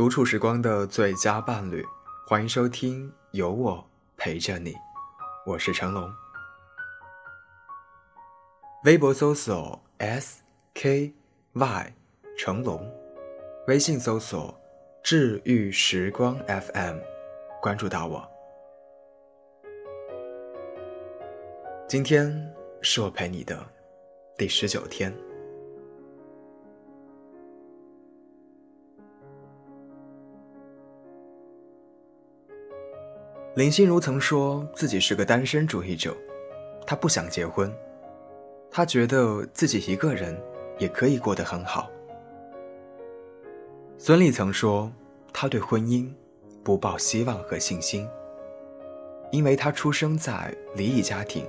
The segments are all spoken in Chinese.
独处时光的最佳伴侣，欢迎收听有我陪着你，我是成龙。微博搜索 S K Y 成龙，微信搜索治愈时光 FM，关注到我。今天是我陪你的第十九天。林心如曾说自己是个单身主义者，她不想结婚，她觉得自己一个人也可以过得很好。孙俪曾说，她对婚姻不抱希望和信心，因为她出生在离异家庭。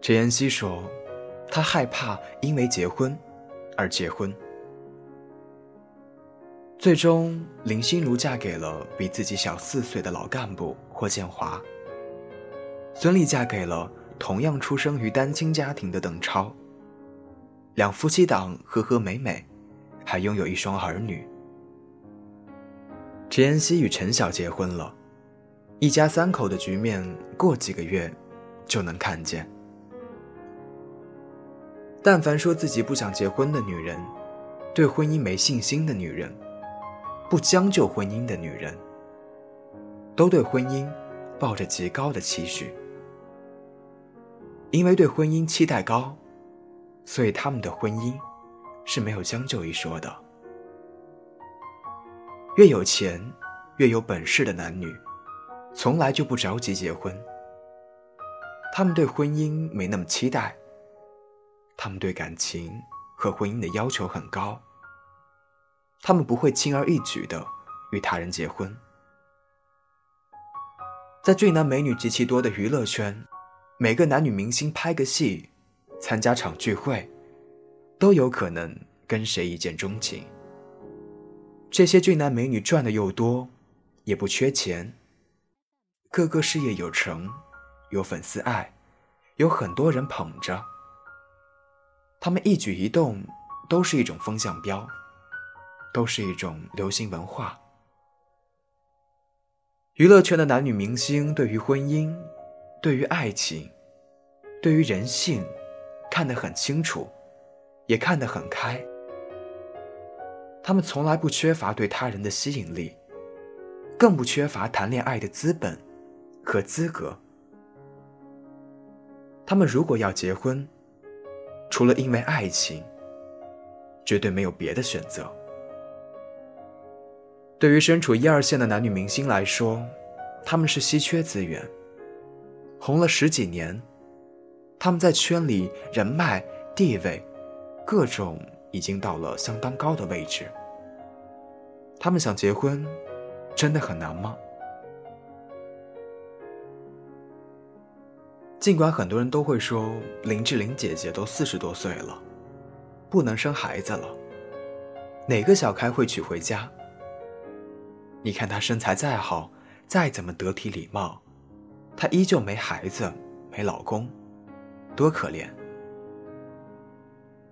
陈妍希说，她害怕因为结婚而结婚。最终，林心如嫁给了比自己小四岁的老干部霍建华。孙俪嫁给了同样出生于单亲家庭的邓超。两夫妻档和和美美，还拥有一双儿女。陈妍希与陈晓结婚了，一家三口的局面过几个月就能看见。但凡说自己不想结婚的女人，对婚姻没信心的女人。不将就婚姻的女人，都对婚姻抱着极高的期许。因为对婚姻期待高，所以他们的婚姻是没有将就一说的。越有钱、越有本事的男女，从来就不着急结婚。他们对婚姻没那么期待，他们对感情和婚姻的要求很高。他们不会轻而易举的与他人结婚。在俊男美女极其多的娱乐圈，每个男女明星拍个戏、参加场聚会，都有可能跟谁一见钟情。这些俊男美女赚的又多，也不缺钱，个个事业有成，有粉丝爱，有很多人捧着。他们一举一动都是一种风向标。都是一种流行文化。娱乐圈的男女明星对于婚姻、对于爱情、对于人性，看得很清楚，也看得很开。他们从来不缺乏对他人的吸引力，更不缺乏谈恋爱的资本和资格。他们如果要结婚，除了因为爱情，绝对没有别的选择。对于身处一二线的男女明星来说，他们是稀缺资源。红了十几年，他们在圈里人脉、地位，各种已经到了相当高的位置。他们想结婚，真的很难吗？尽管很多人都会说林志玲姐姐都四十多岁了，不能生孩子了，哪个小开会娶回家？你看她身材再好，再怎么得体礼貌，她依旧没孩子，没老公，多可怜。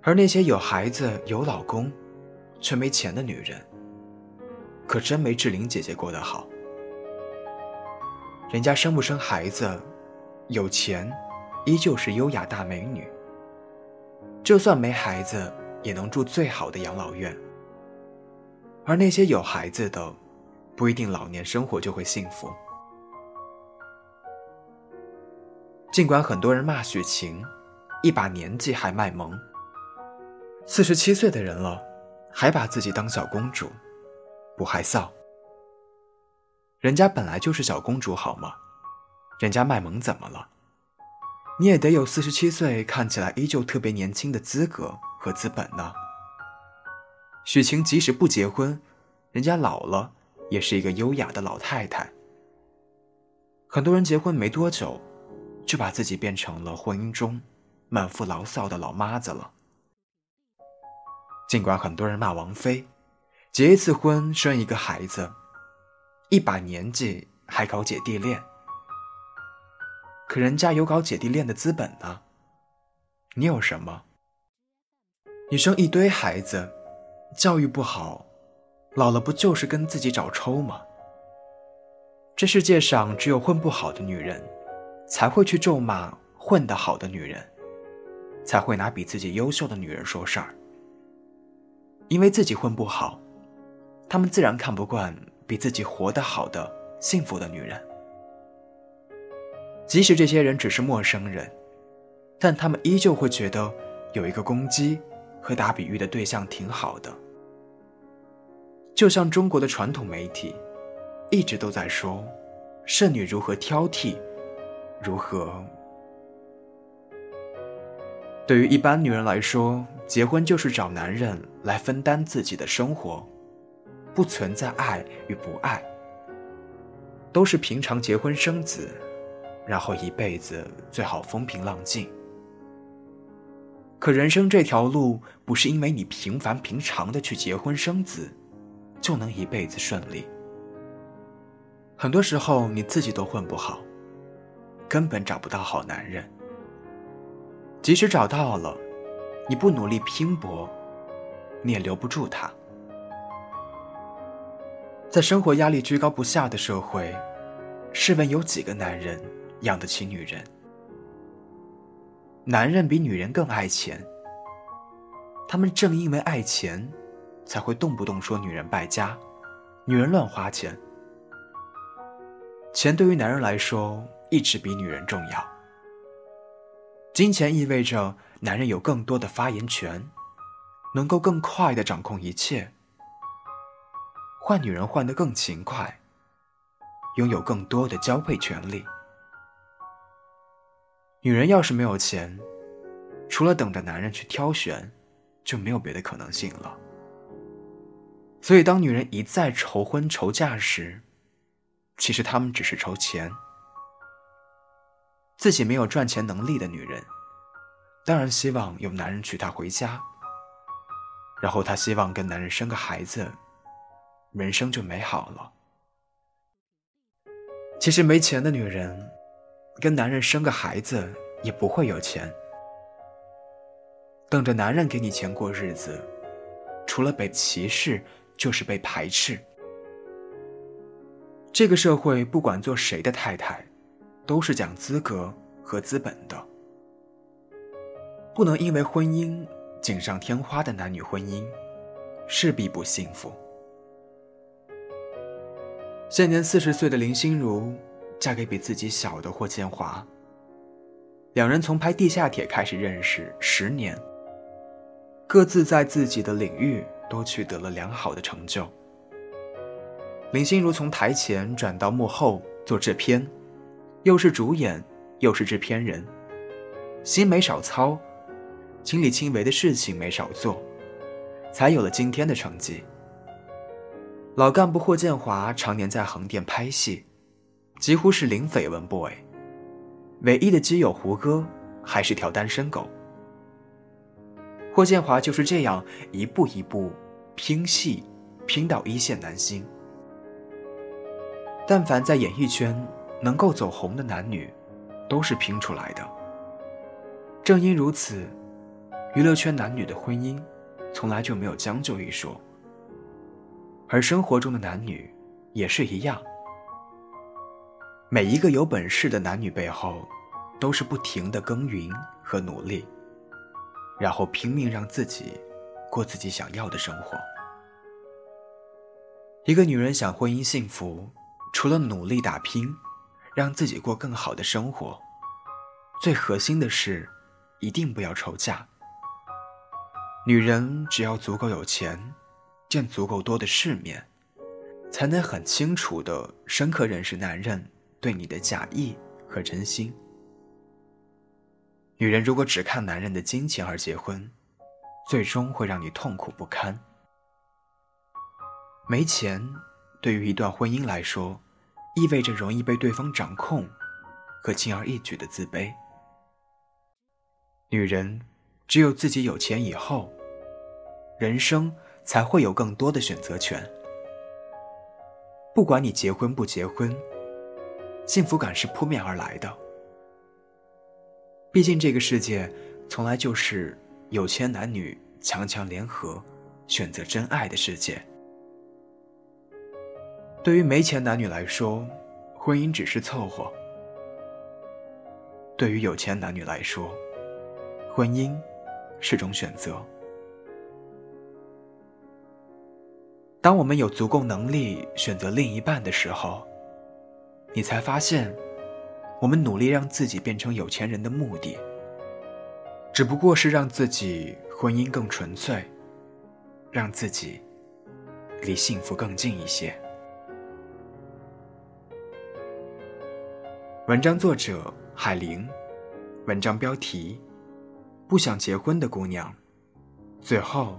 而那些有孩子、有老公，却没钱的女人，可真没志玲姐姐过得好。人家生不生孩子，有钱，依旧是优雅大美女。就算没孩子，也能住最好的养老院。而那些有孩子的，不一定老年生活就会幸福。尽管很多人骂许晴，一把年纪还卖萌，四十七岁的人了，还把自己当小公主，不害臊。人家本来就是小公主好吗？人家卖萌怎么了？你也得有四十七岁看起来依旧特别年轻的资格和资本呢。许晴即使不结婚，人家老了。也是一个优雅的老太太。很多人结婚没多久，就把自己变成了婚姻中满腹牢骚的老妈子了。尽管很多人骂王菲，结一次婚生一个孩子，一把年纪还搞姐弟恋，可人家有搞姐弟恋的资本呢。你有什么？你生一堆孩子，教育不好。老了不就是跟自己找抽吗？这世界上只有混不好的女人，才会去咒骂混得好的女人，才会拿比自己优秀的女人说事儿。因为自己混不好，他们自然看不惯比自己活得好的幸福的女人。即使这些人只是陌生人，但他们依旧会觉得有一个攻击和打比喻的对象挺好的。就像中国的传统媒体，一直都在说，剩女如何挑剔，如何。对于一般女人来说，结婚就是找男人来分担自己的生活，不存在爱与不爱，都是平常结婚生子，然后一辈子最好风平浪静。可人生这条路，不是因为你平凡平常的去结婚生子。就能一辈子顺利。很多时候你自己都混不好，根本找不到好男人。即使找到了，你不努力拼搏，你也留不住他。在生活压力居高不下的社会，试问有几个男人养得起女人？男人比女人更爱钱，他们正因为爱钱。才会动不动说女人败家，女人乱花钱。钱对于男人来说一直比女人重要。金钱意味着男人有更多的发言权，能够更快的掌控一切。换女人换得更勤快，拥有更多的交配权利。女人要是没有钱，除了等着男人去挑选，就没有别的可能性了。所以，当女人一再愁婚愁嫁时，其实她们只是愁钱。自己没有赚钱能力的女人，当然希望有男人娶她回家，然后她希望跟男人生个孩子，人生就美好了。其实没钱的女人，跟男人生个孩子也不会有钱，等着男人给你钱过日子，除了被歧视。就是被排斥。这个社会不管做谁的太太，都是讲资格和资本的，不能因为婚姻锦上添花的男女婚姻，势必不幸福。现年四十岁的林心如，嫁给比自己小的霍建华，两人从拍地下铁开始认识十年，各自在自己的领域。都取得了良好的成就。林心如从台前转到幕后做制片，又是主演，又是制片人，心没少操，亲力亲为的事情没少做，才有了今天的成绩。老干部霍建华常年在横店拍戏，几乎是零绯闻 boy，唯一的基友胡歌还是条单身狗。霍建华就是这样一步一步。拼戏，拼到一线男星。但凡在演艺圈能够走红的男女，都是拼出来的。正因如此，娱乐圈男女的婚姻，从来就没有将就一说。而生活中的男女，也是一样。每一个有本事的男女背后，都是不停的耕耘和努力，然后拼命让自己。过自己想要的生活。一个女人想婚姻幸福，除了努力打拼，让自己过更好的生活，最核心的是，一定不要愁嫁。女人只要足够有钱，见足够多的世面，才能很清楚的、深刻认识男人对你的假意和真心。女人如果只看男人的金钱而结婚，最终会让你痛苦不堪。没钱，对于一段婚姻来说，意味着容易被对方掌控和轻而易举的自卑。女人只有自己有钱以后，人生才会有更多的选择权。不管你结婚不结婚，幸福感是扑面而来的。毕竟这个世界从来就是。有钱男女强强联合，选择真爱的世界。对于没钱男女来说，婚姻只是凑合；对于有钱男女来说，婚姻是种选择。当我们有足够能力选择另一半的时候，你才发现，我们努力让自己变成有钱人的目的，只不过是让自己婚姻更纯粹，让自己离幸福更近一些。文章作者海玲，文章标题：不想结婚的姑娘，最后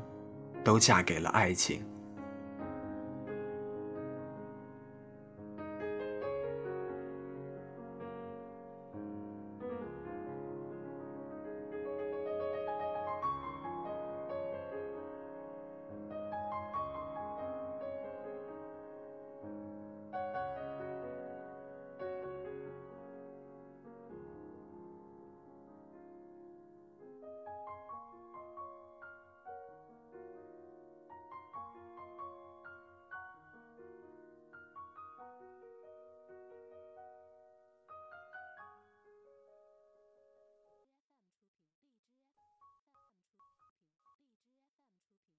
都嫁给了爱情。